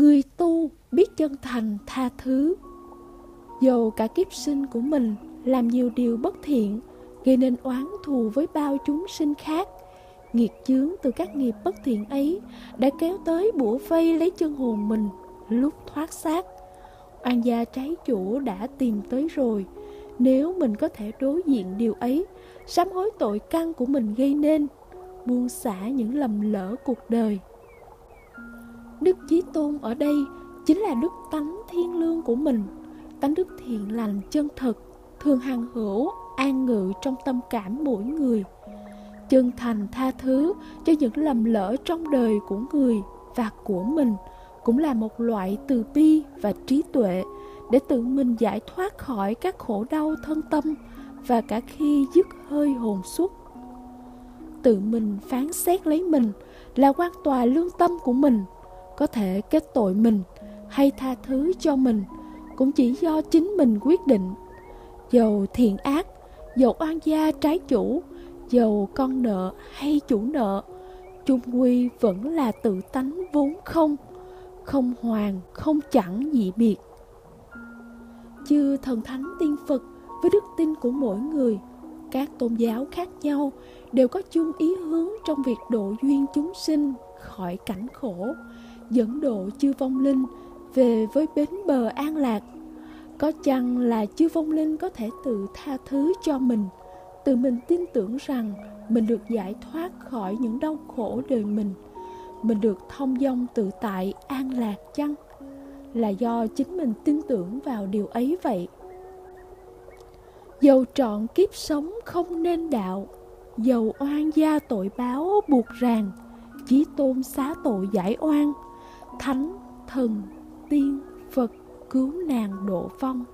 người tu biết chân thành, tha thứ. Dầu cả kiếp sinh của mình làm nhiều điều bất thiện, gây nên oán thù với bao chúng sinh khác, nghiệt chướng từ các nghiệp bất thiện ấy đã kéo tới bủa vây lấy chân hồn mình lúc thoát xác. Oan gia trái chủ đã tìm tới rồi. Nếu mình có thể đối diện điều ấy, sám hối tội căn của mình gây nên, buông xả những lầm lỡ cuộc đời đức chí tôn ở đây chính là đức tánh thiên lương của mình. Tánh đức thiện lành chân thực thường hằng hữu, an ngự trong tâm cảm mỗi người. Chân thành tha thứ cho những lầm lỡ trong đời của người và của mình cũng là một loại từ bi và trí tuệ để tự mình giải thoát khỏi các khổ đau thân tâm và cả khi dứt hơi hồn xuất tự mình phán xét lấy mình là quan tòa lương tâm của mình có thể kết tội mình hay tha thứ cho mình, cũng chỉ do chính mình quyết định. Dầu thiện ác, dầu oan gia trái chủ, dầu con nợ hay chủ nợ, chung quy vẫn là tự tánh vốn không không hoàng không chẳng dị biệt. Chư thần thánh tiên phật với đức tin của mỗi người, các tôn giáo khác nhau đều có chung ý hướng trong việc độ duyên chúng sinh khỏi cảnh khổ dẫn độ chư vong linh về với bến bờ an lạc. Có chăng là chư vong linh có thể tự tha thứ cho mình, tự mình tin tưởng rằng mình được giải thoát khỏi những đau khổ đời mình mình được thông dong tự tại an lạc chăng? Là do chính mình tin tưởng vào điều ấy vậy. Dầu trọn kiếp sống không nên đạo, dầu oan gia tội báo buộc ràng, chí tôn xá tội giải oan thánh thần tiên phật cứu nàng độ phong.